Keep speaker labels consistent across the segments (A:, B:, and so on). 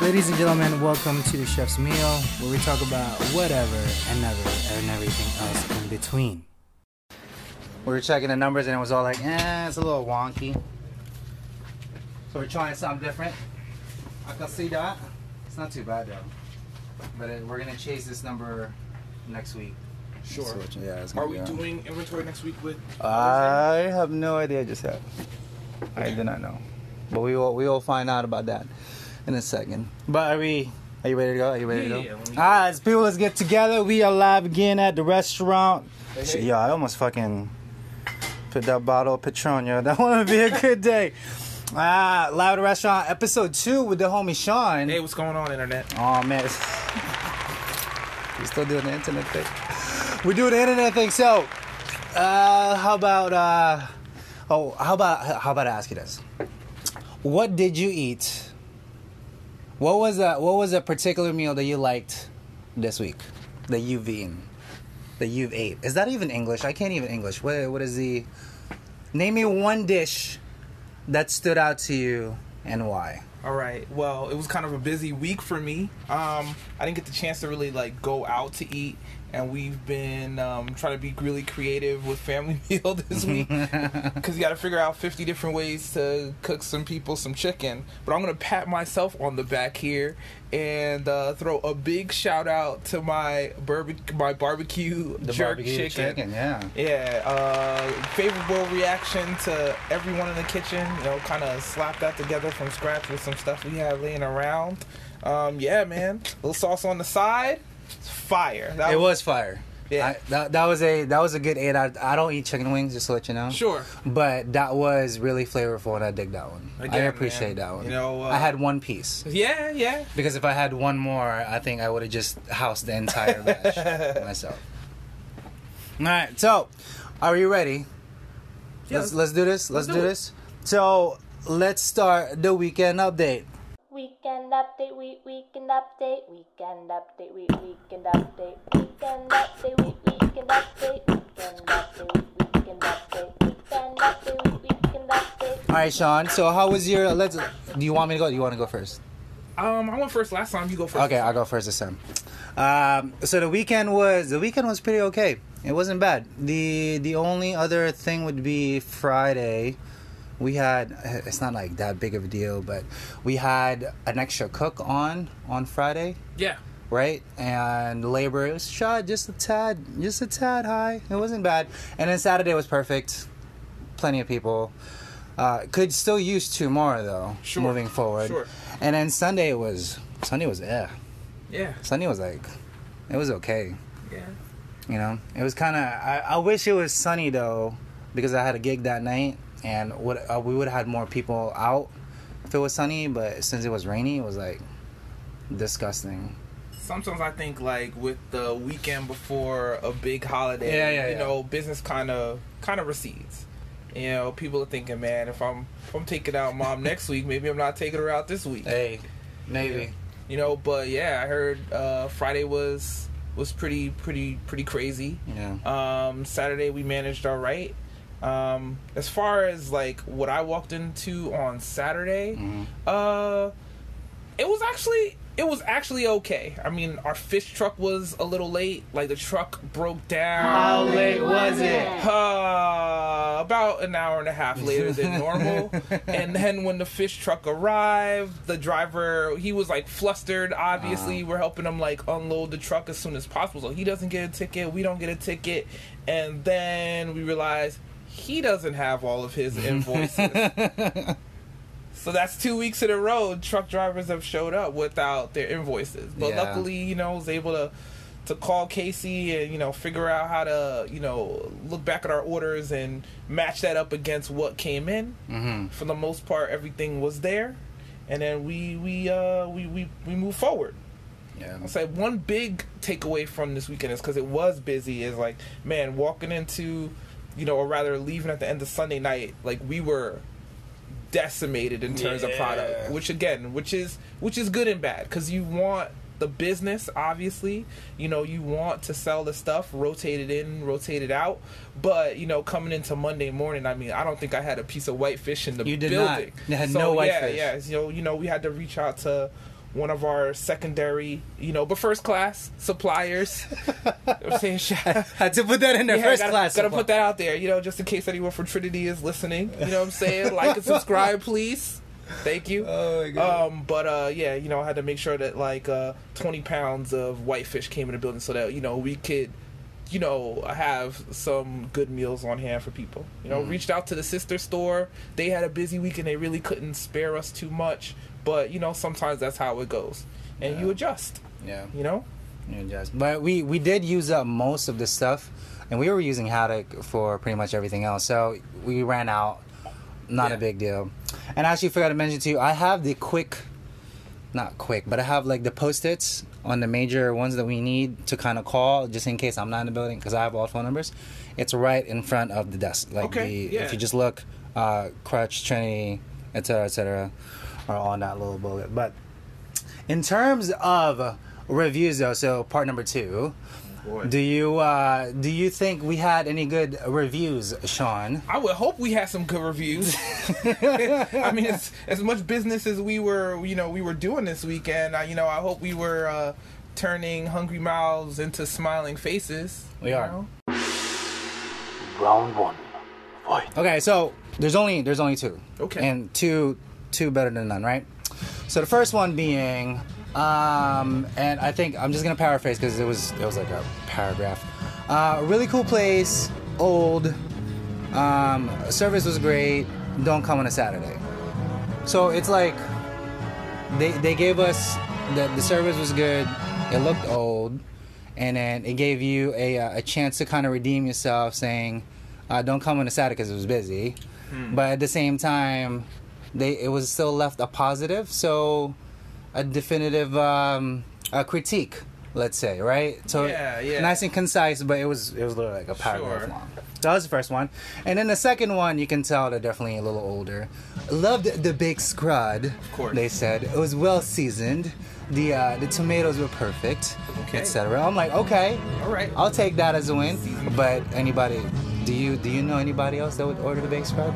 A: Ladies and gentlemen, welcome to the Chef's Meal, where we talk about whatever and never and everything else in between. We were checking the numbers and it was all like, eh, it's a little wonky. So we're trying something different. I can see that. It's not too bad though. But it, we're gonna chase this number next week.
B: Sure.
A: So, yeah, it's
B: Are we
A: be, uh,
B: doing inventory next week with?
A: I have no idea just yet. I do not know, but we will we will find out about that in a second. But are we? Are you ready to go? Are you ready
B: Yeah,
A: to go?
B: let me-
A: All right, let's people, let's get together. We are live again at the restaurant.
B: Hey, hey.
A: Yo, I almost fucking put that bottle of Patron. Yo, that would be a good day. Ah, live at the restaurant, episode two with the homie Sean.
B: Hey, what's going on, internet?
A: Oh man, we still doing the internet thing. We're doing the internet thing. So, uh, how about uh, oh, how about how about I ask you this? What did you eat? What was a what was a particular meal that you liked this week that you've eaten? That you've ate? Is that even English? I can't even English. What what is the? Name me one dish that stood out to you and why.
B: All right. Well, it was kind of a busy week for me. Um, I didn't get the chance to really like go out to eat, and we've been um, trying to be really creative with family meal this week because you got to figure out 50 different ways to cook some people some chicken. But I'm gonna pat myself on the back here and uh, throw a big shout out to my barbecue, my barbecue
A: The
B: jerk
A: barbecue
B: chicken.
A: yeah.
B: Yeah, uh, favorable reaction to everyone in the kitchen. You know, kind of slap that together from scratch with some stuff we have laying around. Um, yeah, man, little sauce on the side. It's fire. That
A: It was fire.
B: Yeah.
A: I, that, that was a that was a good eight. I, I don't eat chicken wings, just to let you know.
B: Sure.
A: But that was really flavorful, and I dig that one. I appreciate
B: man,
A: that one.
B: you know, uh,
A: I had one piece
B: Yeah, yeah.
A: because if I had one more, I think I would have just housed the entire batch myself. All right, so are you ready?
B: Yeah,
A: let's let's do this. Let's,
B: let's
A: do
B: do
A: this. So let's start the weekend update.
C: Weekend update, week, weekend update, weekend update, week, weekend update, weekend update, week, weekend update, weekend update, week, weekend update, weekend update, week, weekend update.
A: All right, Sean. So how was your? Let's. Do you want me to go? Do you want to go first?
B: Um, I went first last time. You go first.
A: Okay, I'll go first this time. Um, so the weekend was the weekend was pretty okay. It wasn't bad. the The only other thing would be Friday. We had it's not like that big of a deal, but we had an extra cook on on Friday,
B: Yeah.
A: right? And labor it was shot just a tad, just a tad high. It wasn't bad. And then Saturday was perfect. Plenty of people. Uh, could still use two more though.
B: Sure,
A: Moving forward.
B: sure.
A: And then Sunday was Sunday was eh.
B: Yeah.
A: Sunday was like, it was okay.
B: Yeah.
A: You know, it was kind of. I, I wish it was sunny though, because I had a gig that night, and would uh, we would have had more people out if it was sunny. But since it was rainy, it was like disgusting.
B: sometimes I think like with the weekend before a big holiday,
A: Yeah, yeah,
B: you
A: yeah.
B: know, business kind of kind of recedes. You know, people are thinking, man, if I'm if I'm taking out mom next week, maybe I'm not taking her out this week.
A: Hey, maybe.
B: You know, but yeah, I heard uh, Friday was was pretty pretty pretty crazy.
A: Yeah.
B: Um, Saturday we managed all right. Um, as far as like what I walked into on Saturday,
A: Mhm.
B: uh, it was actually it was actually okay. I mean, our fish truck was a little late. Like the truck broke down.
A: How late was it?
B: Uh, about an hour and a half later than normal. and then when the fish truck arrived, the driver he was like flustered. Obviously, we're helping him like unload the truck as soon as possible, so he doesn't get a ticket. We don't get a ticket, and then we realize he doesn't have all of his invoices. So that's two weeks in a row. Truck drivers have showed up without their invoices, but
A: Yeah.
B: luckily, you know, was able to to call Casey and you know figure out how to you know look back at our orders and match that up against what came in.
A: hmm
B: For the most part, everything was there, and then we we uh we we we move forward.
A: Yeah.
B: I'll say one big takeaway from this weekend is because it was busy. Is like, man, walking into, you know, or rather leaving at the end of Sunday night, like we were decimated in terms of product, which again, which is which is good and bad because you want the business obviously you know you want to sell the stuff rotate it in rotate it out but you know coming into monday morning i mean i don't think i had a piece of whitefish in the
A: You did not.
B: building
A: You had
B: so,
A: no
B: yeah
A: whitefish.
B: yeah you know you know we had to reach out to one of our secondary, you know, but first class suppliers. You know what I'm saying, Shout-
A: Had to put that in there
B: yeah,
A: first
B: gotta,
A: class.
B: Gotta put that out there, you know, just in case anyone from Trinity is listening. You know what I'm saying? Like and subscribe, please. Thank you.
A: Oh my God.
B: Um, but uh, yeah, you know, I had to make sure that like uh, 20 pounds of whitefish came in the building so that you know we could, you know, have some good meals on hand for people. You know, reached out to the sister store. They had a busy week and they really couldn't spare us too much. But you know, sometimes that's how it goes, and you adjust.
A: Yeah.
B: You know.
A: Yeah, just- But we we did use up most of the stuff, and we were using Haddock for pretty much everything else. So we ran out. Not
B: Yeah.
A: a big deal. And I actually forgot to mention to you, I have the quick, not quick, but I have like the post-its on the major ones that we need to kind of call just in case I'm not in the building because I have all phone numbers. It's right in front of the desk. Like
B: Okay,
A: the,
B: yeah.
A: if you just look, uh, Crutch, Trinity, etc., etc., are on that little bullet. But in terms of reviews, though, so part number two.
B: Boy.
A: Do you uh, do you think we had any good reviews, Sean?
B: I would hope we had some good reviews. I mean, as, as much business as we were, you know, we were doing this weekend. I, you know, I hope we were uh, turning hungry mouths into smiling faces.
A: We are.
B: know?
D: Round one. Fight.
A: Okay, so there's only there's only two.
B: Okay.
A: And two two better than none, right? So the first one being, um, and I think I'm just gonna paraphrase because it was it was like a paragraph. Uh, really cool place, old. Um, service was great. Don't come on a Saturday. So it's like they they gave us the the service was good. It looked old, and then it gave you a a chance to kind of redeem yourself, saying, uh, "Don't come on a Saturday because it was busy." But at the same time, they it was still left a positive, so a definitive um, a critique, let's say, right? So
B: Yeah, yeah.
A: nice and concise, but it was it was literally like a paragraph
B: Sure.
A: long. So that was the first one, and then the second one, you can tell they're definitely a little older. Loved the big scrod. Of
B: course.
A: they said it was well seasoned. The uh, the tomatoes were perfect,
B: Okay.
A: etc. I'm like, okay,
B: All right.
A: I'll take that as a win. But anybody, do you do you know anybody else that would order the big scrod?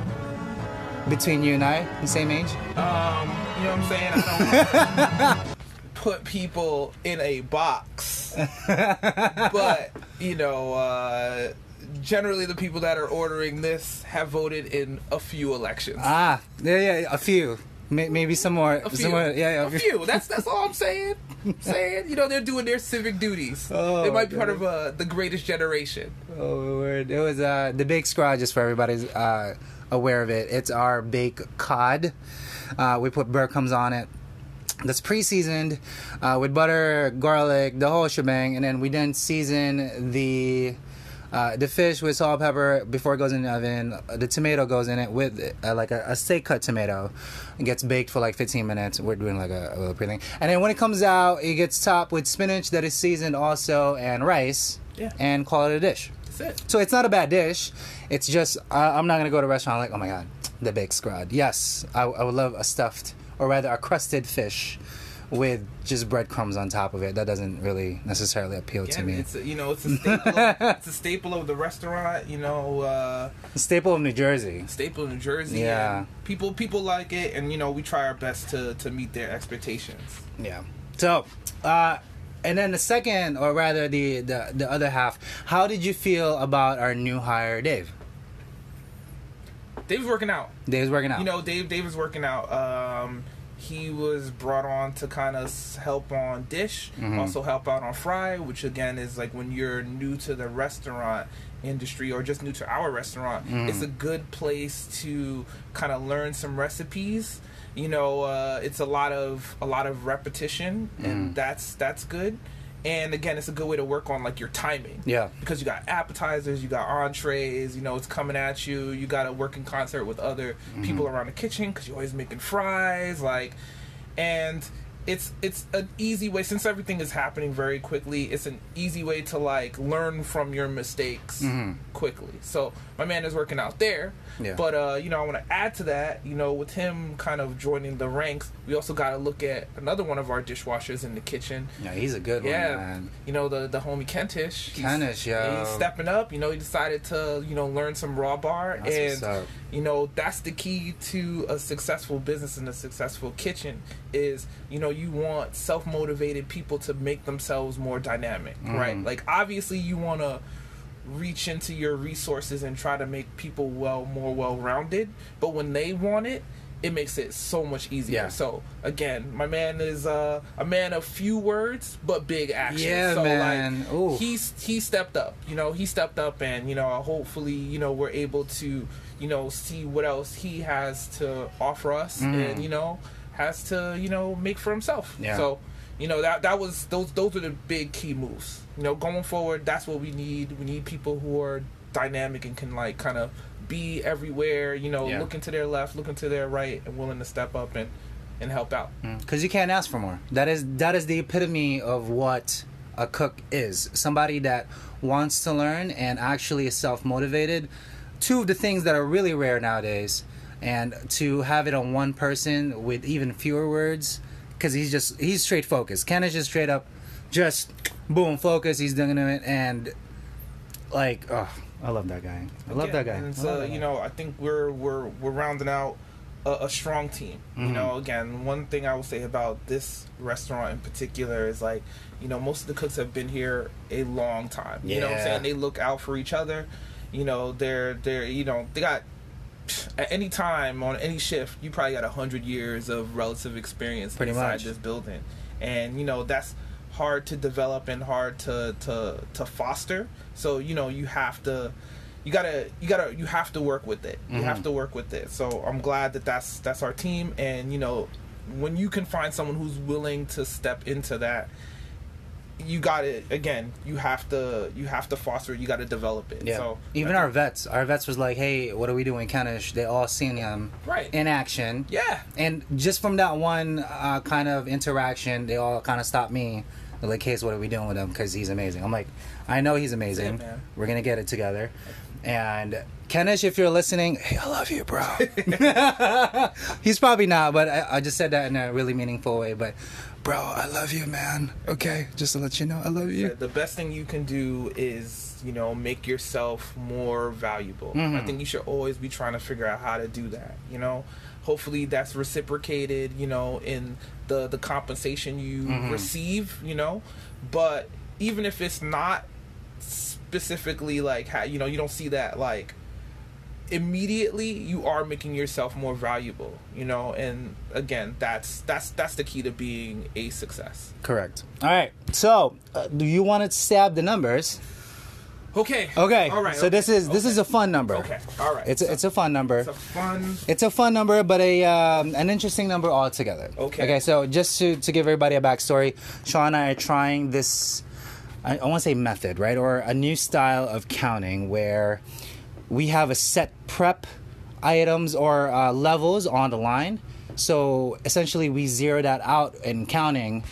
A: Between you and I, the same age?
B: Um, you know what I'm saying? I don't put people in a box, but you know, uh, generally the people that are ordering this have voted in a few elections.
A: Ah, yeah, yeah, a few. May- Maybe some more.
B: A few.
A: Some more yeah, yeah,
B: a few. That's that's all I'm saying. saying, you know, they're doing their civic duties.
A: Oh,
B: they might be part of uh, the greatest generation.
A: Oh, word. It was uh, the big scrod, just for everybody's uh, aware of it. It's our baked cod. Uh, we put breadcrumbs on it. That's pre-seasoned uh, with butter, garlic, the whole shebang, and then we then season the uh, the fish with salt, pepper before it goes in the oven. The tomato goes in it with uh, like a, a steak cut tomato. It gets baked for like 15 minutes. We're doing like a, a little pre thing, and then when it comes out, it gets topped with spinach that is seasoned also and rice,
B: Yeah.
A: and call it a dish.
B: That's it.
A: So it's not a bad dish. It's just uh, I'm not gonna go to a restaurant like oh my god the baked scrod. Yes, I, I would love a stuffed or rather a crusted fish with just breadcrumbs on top of it. That doesn't really necessarily appeal to me.
B: it's a, you know it's a staple. of, it's a staple of the restaurant. You know, uh,
A: Staple of New Jersey.
B: staple in New Jersey.
A: Yeah.
B: people people like it, and you know we try our best to to meet their expectations.
A: Yeah. So, uh, and then the second, or rather the, the the other half, how did you feel about our new hire, Dave?
B: Dave's working out.
A: Dave's working out.
B: You know, Dave Dave is working out. Um, he was brought on to kind of help on dish,
A: Mm-hmm.
B: also help out on fry, which again is like when you're new to the restaurant industry or just new to our restaurant,
A: Mm-hmm.
B: it's a good place to kind of learn some recipes. You know, uh, it's a lot of a lot of repetition, and that's that's good. And again, it's a good way to work on like your timing
A: Yeah.
B: because you got appetizers, you got entrees, you know, it's coming at you. You got to work in concert with other
A: Mm-hmm.
B: people around the kitchen because you're always making fries, like, and it's it's an easy way since everything is happening very quickly. It's an easy way to like learn from your mistakes quickly. So my man is working out there,
A: Mm-hmm. Yeah.
B: but uh, you know, I want to add to that. You know, with him kind of joining the ranks, we also got to look at another one of our dishwashers in the kitchen.
A: yeah, he's a good
B: Yeah,
A: one, man.
B: you know the the homie Kentish.
A: Kentish, yo.
B: He's stepping up. You know, he decided to you know learn some raw bar,
A: That's
B: and you know that's the key to a successful business and a successful kitchen is you know you want self motivated people to make themselves more dynamic, right? Like obviously you want to reach into your resources and try to make people well more well rounded, but when they want it, it makes it so much easier.
A: Yeah.
B: So again, my man is uh, a man of few words but big action.
A: Yeah,
B: so
A: man.
B: like
A: Ooh.
B: he's he stepped up. You know, he stepped up and you know, hopefully, you know, we're able to, you know, see what else he has to offer us and you know, has to, you know, make for himself.
A: Mm. Yeah.
B: So, you know, that that was those those are the big key moves. You know, going forward, that's what we need. We need people who are dynamic and can like kind of be everywhere, you know,
A: Yeah.
B: looking to their left, looking to their right and willing to step up and and help out.
A: because you can't ask for more. That is that is the epitome of what a cook is. Somebody that wants to learn and actually is self motivated. Two of the things that are really rare nowadays, and to have it on one person with even fewer words, because he's just he's straight focused. Ken is just straight up, just boom focus. He's doing it and like oh. I love that guy. I love
B: Yeah,
A: that guy.
B: And so
A: that
B: you know, I think we're we're we're rounding out a, a strong team. You
A: Mm-hmm.
B: know, again, one thing I will say about this restaurant in particular is like, you know, most of the cooks have been here a long time. You know what I'm saying? They look out for each other. You know, they're they're you know they got at any time on any shift, you probably got a hundred years of relative experience
A: Pretty
B: inside
A: much.
B: this building, and you know that's hard to develop and hard to to to foster. So you know you have to. You gotta, you gotta, you have to work with it. You
A: Mm-hmm.
B: have to work with it. So I'm glad that that's that's our team, and you know, when you can find someone who's willing to step into that, you got it. Again, you have to, you have to foster. it, You got to develop it.
A: Yeah.
B: So
A: Even our vets, our vets was like, "Hey, what are we doing, Kenish?" They all seen him
B: Right.
A: in action.
B: yeah,
A: And just from that one uh, kind of interaction, they all kind of stopped me. They're like, "Case, what are we doing with him? Because he's amazing." I'm like, "I know he's amazing. We're gonna get it together." And Kenish, if you're listening, hey, I love you, bro. he's probably not, but I, I just said that in a really meaningful way. But, bro, I love you, man. Okay, just to let you know, I love you.
B: the best thing you can do is you know make yourself more valuable
A: Mm-hmm.
B: i think you should always be trying to figure out how to do that you know hopefully that's reciprocated you know in the the compensation you
A: Mm-hmm.
B: receive you know but even if it's not specifically like how you know you don't see that like immediately you are making yourself more valuable you know and again that's that's that's the key to being a success
A: Correct. All right. So, uh, do you want to stab the numbers?
B: okay
A: Okay.
B: all right
A: So this is this
B: okay.
A: is a fun number.
B: Okay, all right.
A: It's a,
B: So-
A: it's a fun number.
B: It's a fun.
A: It's a fun number, but a um, an interesting number altogether.
B: Okay.
A: Okay. So just to to give everybody a backstory, Sean and I are trying this. I, I want to say method, right, or a new style of counting where we have a set prep items or uh, levels on the line. So essentially, we zero that out in counting,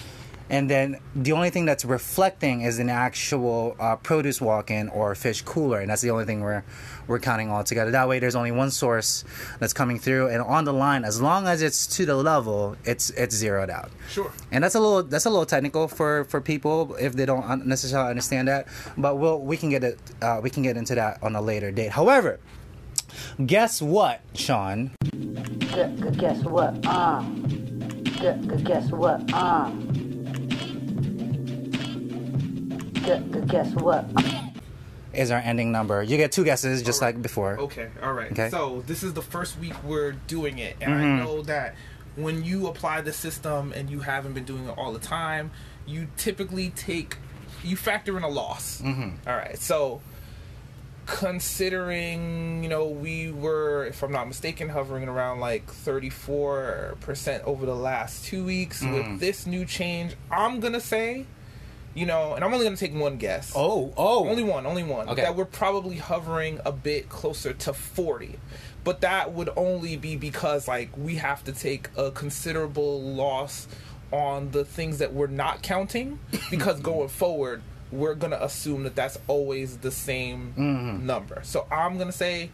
A: and then the only thing that's reflecting is an actual uh, produce walk-in or fish cooler, and that's the only thing we're we're counting all together. That way, there's only one source that's coming through, and on the line, as long as it's to the level, it's it's zeroed out.
B: Sure.
A: And that's a little that's a little technical for for people if they don't necessarily understand that. But we'll we can get it uh, we can get into that on a later date. However, guess what, Sean?
E: Gu- gu- Guess what? Uh. Gu- gu- Guess what? Uh. Gu- gu- Guess what?
A: Is our ending number? You get two guesses, just like before.
B: Okay. All right.
A: Okay.
B: So this is the first week we're doing it, and
A: Mm-hmm.
B: I know that when you apply the system and you haven't been doing it all the time, you typically take you factor in a loss.
A: Mm-hmm.
B: All right. So considering you know we were if i'm not mistaken hovering around like 34% over the last two weeks
A: Mm.
B: with this new change i'm gonna say you know and i'm only gonna take one guess
A: Oh, oh,
B: only one, only one.
A: Okay.
B: That we're probably hovering a bit closer to 40. But that would only be because like we have to take a considerable loss on the things that we're not counting because going forward we're going to assume that that's always the same
A: Mm-hmm.
B: number. So I'm going to say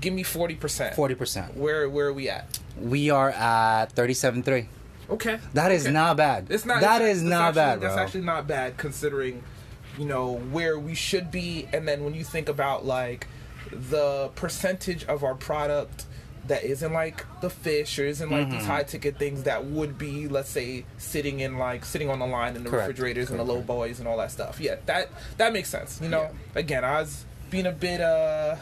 B: give me 40%.
A: forty percent.
B: Where where are we at?
A: We are at thirty-seven three.
B: Okay.
A: That is
B: okay.
A: not bad.
B: It's not.
A: That
B: it's,
A: is
B: it's
A: not
B: actually,
A: bad, bro.
B: That's actually not bad considering, you know, where we should be, and then when you think about like the percentage of our product that isn't like the fish or isn't like
A: Mm-hmm.
B: these high ticket things that would be, let's say, sitting in like sitting on the line in the
A: Correct.
B: refrigerators and the low boys and all that stuff. Yeah, that that makes sense. You know, again, I was being a bit uh.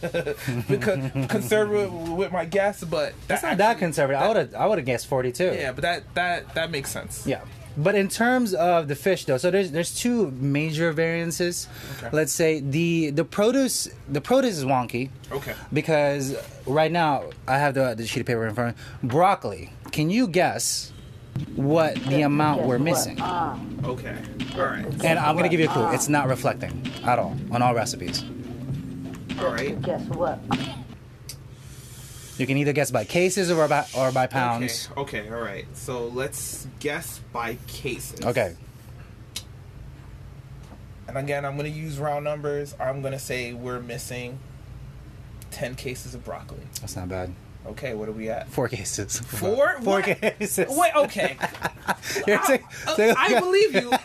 B: because conservative with my guess, but
A: That's not that conservative. I would have I would have guessed 42.
B: Yeah, but that that that makes sense.
A: Yeah. But in terms of the fish though, so there's there's two major variances.
B: Okay.
A: Let's say the the produce the produce is wonky
B: Okay.
A: because right now I have the the sheet of paper in front of me. Broccoli. Can you guess what the amount we're missing?
B: Okay. All right.
A: And I'm gonna give you a clue. It's not reflecting at all on all recipes.
B: All right.
E: guess what?
A: You can either guess by cases or by or by pounds.
B: Okay. Okay. All right. So let's guess by cases.
A: Okay.
B: And again, I'm going to use round numbers. I'm going to say we're missing 10 cases of broccoli.
A: That's not bad.
B: Okay, what are we at?
A: Four cases.
B: Four?
A: Four
B: What?
A: cases.
B: Wait, okay. I,
A: uh, take-
B: I believe you.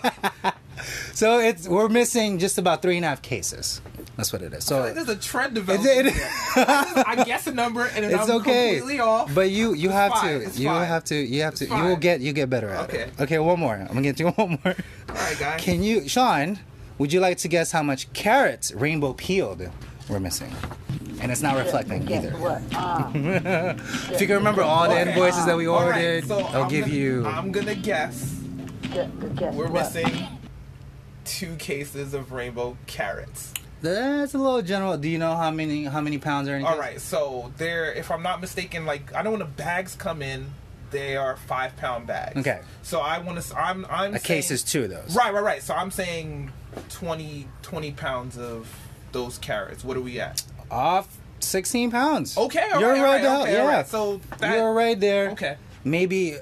A: So it's we're missing just about three and a half cases. That's what it is. So
B: There's a trend developing.
A: It- it-.
B: I guess a number and
A: it's
B: I'm
A: okay.
B: completely off.
A: But you you have
B: fine,
A: to
B: it's
A: you
B: fine.
A: have to you have to
B: It's
A: you will get you get better at
B: Okay.
A: it. Okay, one more. I'm gonna get you one more.
B: All right, guys.
A: Can you, Sean? Would you like to guess how much carrots rainbow peeled we're missing? And it's not reflecting
E: Guess
A: either.
E: what? Uh,
A: If you can remember all the
B: Okay.
A: invoices that we
B: All right,
A: ordered,
B: so
A: I'll
B: I'm
A: give
B: gonna-
A: you.
B: I'm going to guess
E: guess, guess
B: we're
E: what?
B: missing two cases of rainbow carrots.
A: That's a little general. Do you know how many how many pounds or anything?
B: All right, so there, if I'm not mistaken, like I know when the bags come in, they are five pound bags.
A: Okay.
B: So I want to. I'm. I'm.
A: A
B: saying,
A: case is two of those.
B: Right, right, right. So I'm saying 20, 20 pounds of those carrots. What are we at?
A: Off 16 pounds.
B: Okay, all
A: You're
B: right,
A: right,
B: right, okay,
A: yeah.
B: right. So that-
A: You're right there.
B: Okay.
A: Maybe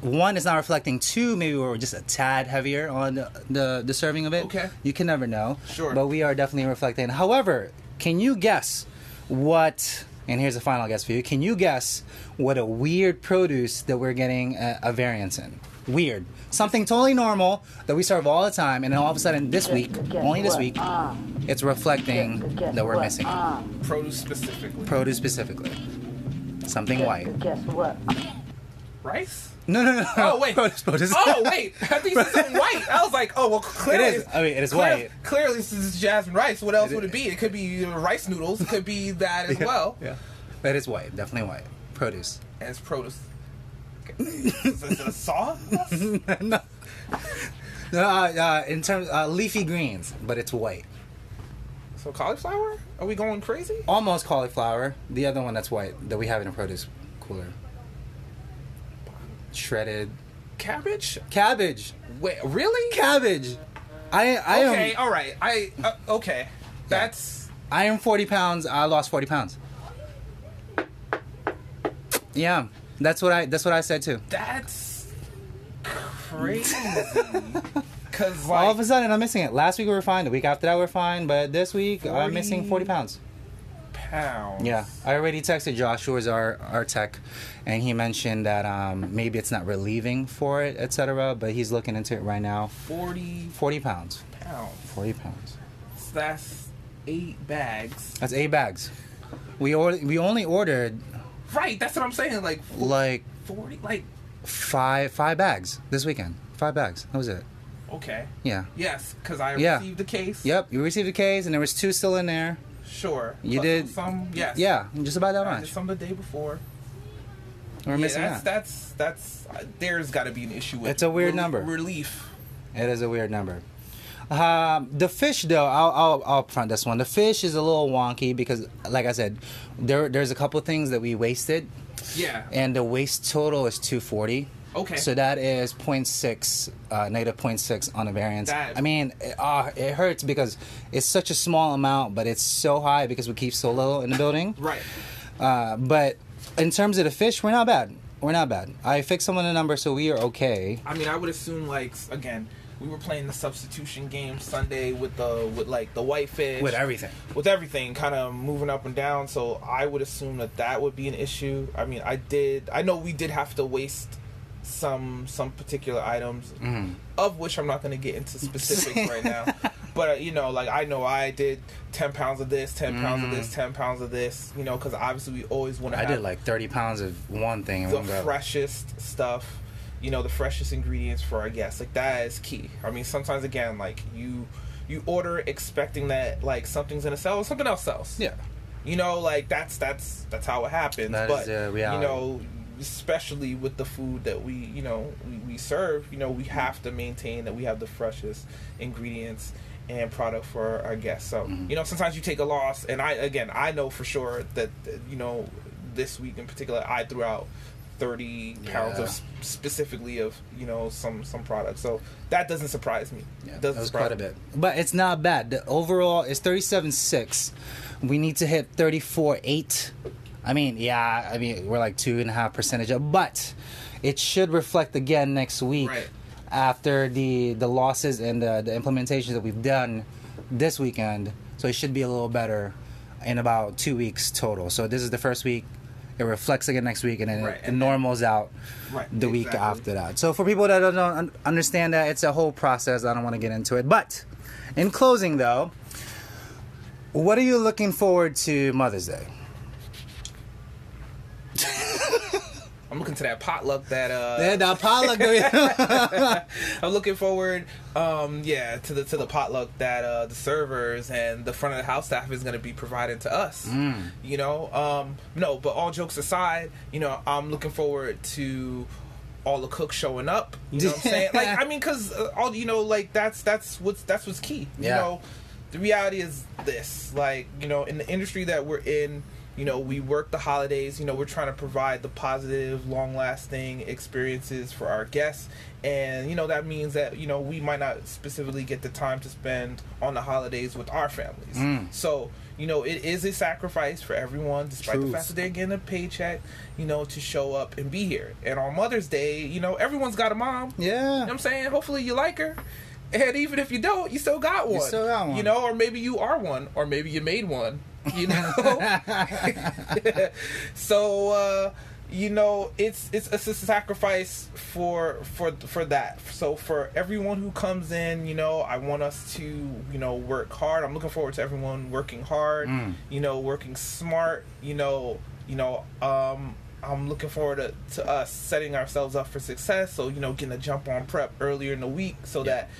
A: one is not reflecting two. Maybe we're just a tad heavier on the, the, the serving of it.
B: Okay.
A: You can never know.
B: Sure.
A: But we are definitely reflecting. However, can you guess what? And here's a final guess for you. Can you guess what a weird produce that we're getting a, a variance in? Weird. Something totally normal that we serve all the time, and then all of a sudden this
E: Guess-
A: week,
E: guess
A: only this
E: what?
A: week,
E: Uh,
A: it's reflecting
E: guess- guess
A: that we're
E: what?
A: missing
E: Uh,
B: Produce specifically.
A: produce specifically. Something
E: guess,
A: white.
E: Guess what?
B: Rice.
A: No, no, no. no.
B: Oh wait.
A: Produce, produce.
B: Oh wait. I think it's something white. I was like, oh well, clearly.
A: is. I mean, it is
B: clearly-
A: white.
B: Clearly, this is jasmine rice. What else
A: It
B: would
A: is.
B: it be? It could be uh, rice noodles. It could be that as well.
A: Yeah. That is white. Definitely white. Produce.
B: And it's produce. Is this a sauce?
A: no. No, uh, uh, in terms uh, leafy greens, but it's white.
B: So cauliflower? Are we going crazy?
A: Almost cauliflower. The other one that's white that we have in a produce cooler. Shredded
B: Cabbage?
A: cabbage.
B: Wait, really?
A: Cabbage. I I
B: okay,
A: am
B: all right. I uh, okay. That's
A: I am forty pounds. I lost forty pounds. Yeah, that's what I that's what I said too.
B: that's crazy. Cause like
A: All of a sudden, I'm missing it. Last week we were fine. The week after that we are fine. But this week I'm missing
B: 40
A: 40 pounds.
B: pounds.
A: Yeah, I already texted Josh, who is our our tech, and he mentioned that um, maybe it's not relieving for it, etc. But he's looking into it right now.
B: Forty
A: 40 pounds.
B: pounds.
A: 40 pounds.
B: So that's eight bags.
A: That's eight bags. We ordered. We only ordered
B: Right. That's what I'm saying. Like
A: like
B: forty. Like
A: five five bags this weekend. Five bags. That was it.
B: okay.
A: Yeah.
B: Yes, because I
A: Yeah.
B: received the case.
A: Yep. You received the case, and there was two still in there.
B: Sure.
A: You
B: Plus
A: did-
B: some. Yes.
A: Yeah, just about that
B: I did
A: much.
B: some the day before.
A: We're
B: yeah,
A: missing
B: that's,
A: that.
B: that's that's uh, there's got to be an issue with
A: It's a weird
B: rel-
A: number.
B: relief
A: It is a weird number. Um, the fish, though, I'll, I'll, I'll front this one. The fish is a little wonky because, like I said, there there's a couple things that we wasted,
B: yeah
A: and the waste total is 240.
B: Okay.
A: So that is 0.6, uh, negative 0.6 on a variance.
B: That-
A: I mean, it, uh, it hurts because it's such a small amount, but it's so high because we keep so little in the building.
B: right
A: Uh, but in terms of the fish, we're not bad. We're not bad. I fixed some of the numbers, so we are okay.
B: i mean i would assume like again we were playing the substitution game sunday with the with like the whitefish with
A: everything.
B: with everything kind of moving up and down so i would assume that that would be an issue i mean i did i know we did have to waste some some particular items
A: Mm-hmm.
B: of which i'm not going to get into specifics right now but uh, you know, like I know I did ten pounds of this, ten pounds of
A: Mm.
B: this, ten pounds of this. You know, because obviously we always want to.
A: I did like 30 pounds of one thing
B: the freshest stuff. You know, the freshest ingredients for our guests. Like that is key. I mean, sometimes again, like you you order expecting that like something's gonna sell, and something else sells.
A: Yeah.
B: You know, like that's that's that's how it happens.
A: That is
B: but
A: the
B: you know, especially with the food that we you know we, we serve, you know, we have to maintain that we have the freshest ingredients and product for our guests. So
A: Mm-hmm.
B: you know, sometimes you take a loss, and I again I know for sure that that, you know this week in particular I threw out. 30 pounds
A: Yeah.
B: of specifically of you know some some product so that doesn't surprise me
A: Yeah,
B: It
A: that
B: doesn't surprise
A: quite a bit. But it's not bad. The overall is 37.6. We need to hit 34.8. I mean, yeah, I mean, we're like two and a half percentage up, but it should reflect again next week
B: Right.
A: after the the losses and the, the implementations that we've done this weekend. So it should be a little better in about two weeks total. So this is the first week. It reflects again next week, and then
B: Right,
A: it,
B: and then-
A: normals out
B: Right,
A: the week after that. So for people that don't un- understand that, it's a whole process. I don't want to get into it. But in closing, though, what are you looking forward to Mother's Day?
B: I'm looking to that potluck that uh
A: Yeah, the potluck.
B: I'm looking forward, um, yeah, to the to the potluck that uh, the servers and the front of the house staff is going to be providing to us.
A: Mm.
B: You know, um, no, but all jokes aside, you know, I'm looking forward to all the cooks showing up. You know what I'm saying? Like, I mean, because uh, all you know, like that's that's what's that's what's key. You
A: Yeah.
B: know, the reality is this: like, you know, in the industry that we're in. You know, we work the holidays. You know, we're trying to provide the positive, long-lasting experiences for our guests, and you know that means that you know we might not specifically get the time to spend on the holidays with our families.
A: Mm.
B: So you know it is a sacrifice for everyone, despite
A: Truth.
B: the fact that they're getting a paycheck. You know to show up and be here. And on Mother's Day, you know everyone's got a mom. Yeah you know what I'm saying? Hopefully you like her. And even if you don't, you still got one.
A: you still got one.
B: You know, or maybe you are one, or maybe you made one. You know. so uh, you know, it's it's it's a sacrifice for for for that. So for everyone who comes in, you know, I want us to you know work hard. I'm looking forward to everyone working hard.
A: Mm.
B: You know, working smart. You know, you know. Um, I'm looking forward to, to us setting ourselves up for success. So, you know, getting a jump on prep earlier in the week so that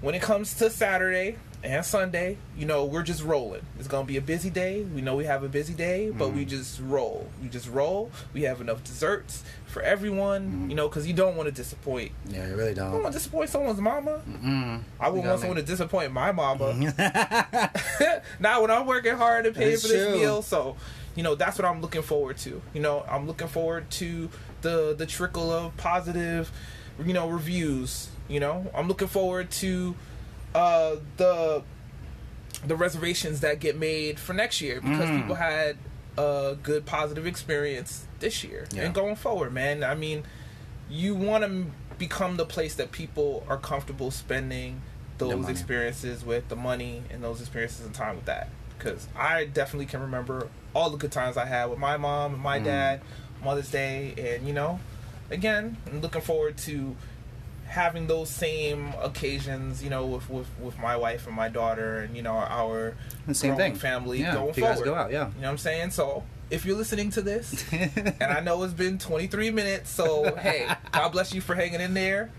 B: when it comes to Saturday and Sunday, you know, we're just rolling. It's going to be a busy day. We know we have a busy day, but
A: Mm-hmm.
B: we just roll. We just roll. We have enough desserts for everyone,
A: Mm-hmm.
B: you know, because you don't want to disappoint.
A: Yeah, you really
B: don't
A: don't.
B: want to disappoint someone's mama.
A: Mm.
B: I wouldn't want someone
A: make-
B: to disappoint my mama. Not when I'm working hard and paying
A: That's
B: for this
A: true.
B: meal. So, you know, that's what I'm looking forward to. You know, I'm looking forward to the the trickle of positive, you know, reviews. You know, I'm looking forward to uh the the reservations that get made for next year because
A: Mm.
B: people had a good positive experience this year
A: Yeah.
B: and going forward, man. I mean, you want to become the place that people are comfortable spending those experiences with the money and those experiences and time with that because i definitely can remember all the good times i had with my mom and my
A: Mm.
B: dad mother's day and you know again i'm looking forward to having those same occasions you know with with, with my wife and my daughter and you know our
A: The same thing.
B: family
A: Yeah,
B: going forward
A: guys go out, yeah.
B: you know what i'm saying so if you're listening to this and I know it's been 23 minutes, so hey, God bless you for hanging in there.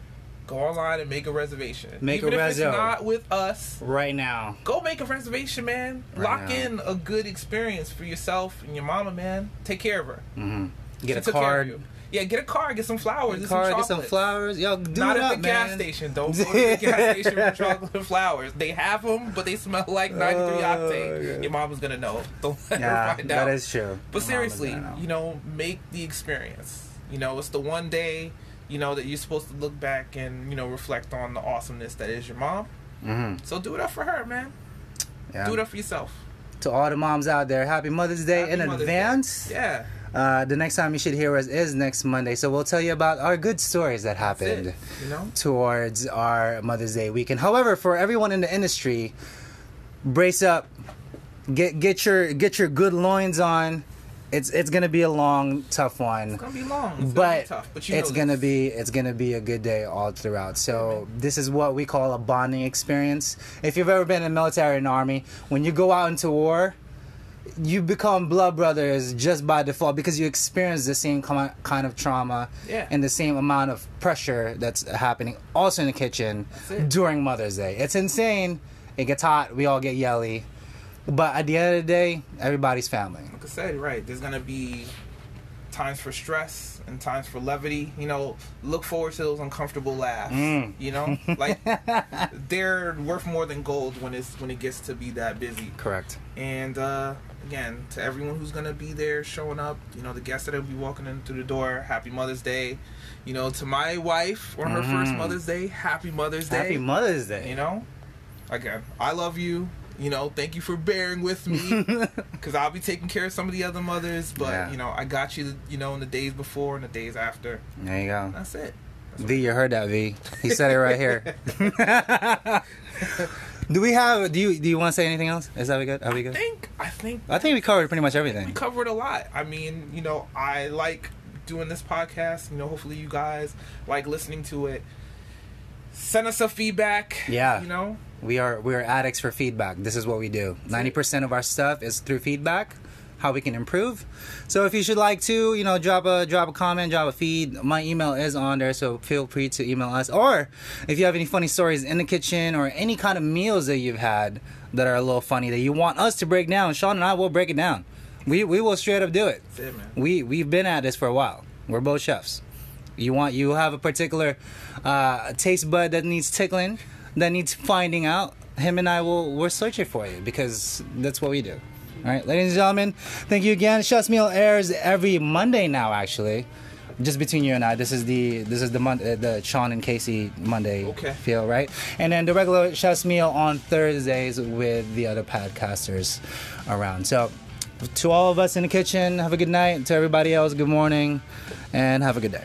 B: Go online and make a reservation.
A: Make a
B: Even if it's not with us,
A: Right now.
B: go make a reservation, man.
A: Right
B: Lock
A: now.
B: in a good experience for yourself and your mama, man. Take care of her.
A: hmm
B: She
A: Get a
B: took care of
A: card.
B: Yeah, get a car, get some flowers,
A: Get card,
B: some
A: get some flowers. Yo, do
B: Not
A: it
B: at
A: up,
B: the gas station. Don't go to the gas station for chocolate and flowers. They have them, but they smell like 93
A: Oh,
B: octane.
A: God.
B: Your mama's gonna know. Don't let
A: Yeah,
B: her find out.
A: that is true.
B: But
A: mama's
B: seriously, you know, make the experience. You know, it's the one day, you know, that you're supposed to look back and, you know, reflect on the awesomeness that is your mom.
A: Mhm.
B: So do it up for her, man.
A: Yeah.
B: Do it up for yourself.
A: To all the moms out there, happy Mother's Day
B: Happy
A: in
B: Mother's Day.
A: advance.
B: Yeah.
A: Uh, the next time you should hear us is next Monday. So we'll tell you about our good stories that happened
B: it, you know?
A: towards our Mother's Day weekend. However, for everyone in the industry, brace up, get get your get your good loins on. it's it's gonna be a long, tough one.
B: It's gonna be long. It's gonna
A: but,
B: be tough. But you know
A: it's gonna be it's gonna be a good day all throughout. So this is what we call a bonding experience. If you've ever been in the military and army, when you go out into war, you become blood brothers just by default because you experience the same com- kind of trauma
B: Yeah.
A: and the same amount of pressure that's happening also in the kitchen during Mother's Day. It's insane. It gets hot. We all get yelly. But at the end of the day, everybody's family.
B: like I said, right, there's gonna be times for stress and times for levity. You know, look forward to those uncomfortable laughs.
A: Mm.
B: You know, like they're worth more than gold when it's when it gets to be that busy.
A: Correct.
B: And uh, again, to everyone who's gonna be there, showing up, you know, the guests that'll be walking in through the door, Happy Mother's Day. You know, to my wife on her first
A: Mhm.
B: Mother's Day, Happy Mother's Day.
A: Happy Mother's Day.
B: You know, again, I love you. You know, thank you for bearing with me because I'll be taking care of some of the other mothers, but
A: Yeah.
B: you know, I got you. You know, in the days before and the days after.
A: There you go.
B: That's it.
A: V, you heard that, V. He said it right here. do we have? Do you do you want to say anything else? Is that we good? Are we good?
B: I think I think
A: I think we covered pretty much everything.
B: we covered a lot. I mean, you know, I like doing this podcast. You know, hopefully you guys like listening to it. Send us a feedback.
A: Yeah.
B: You know,
A: We are we are addicts for feedback. This is what we do. Ninety percent of our stuff is through feedback. How we can improve. So if you should like to, you know, drop a drop a comment, drop a feed. My email is on there, so feel free to email us. Or if you have any funny stories in the kitchen or any kind of meals that you've had that are a little funny that you want us to break down, Sean and I will break it down. We we will straight up do it.
B: it,
A: we we've been at this for a while. We're both chefs. You want you have a particular uh, taste bud that needs tickling, that needs finding out. Him and I will we're searching for you because that's what we do. All right, ladies and gentlemen, thank you again. Chef's Meal airs every Monday now. Actually, just between you and I, this is the this is the mon- uh, the Sean and Casey Monday
B: Okay.
A: feel right, and then the regular Chef's Meal on Thursdays with the other podcasters around. So to all of us in the kitchen, have a good night. To everybody else, good morning, and have a good day.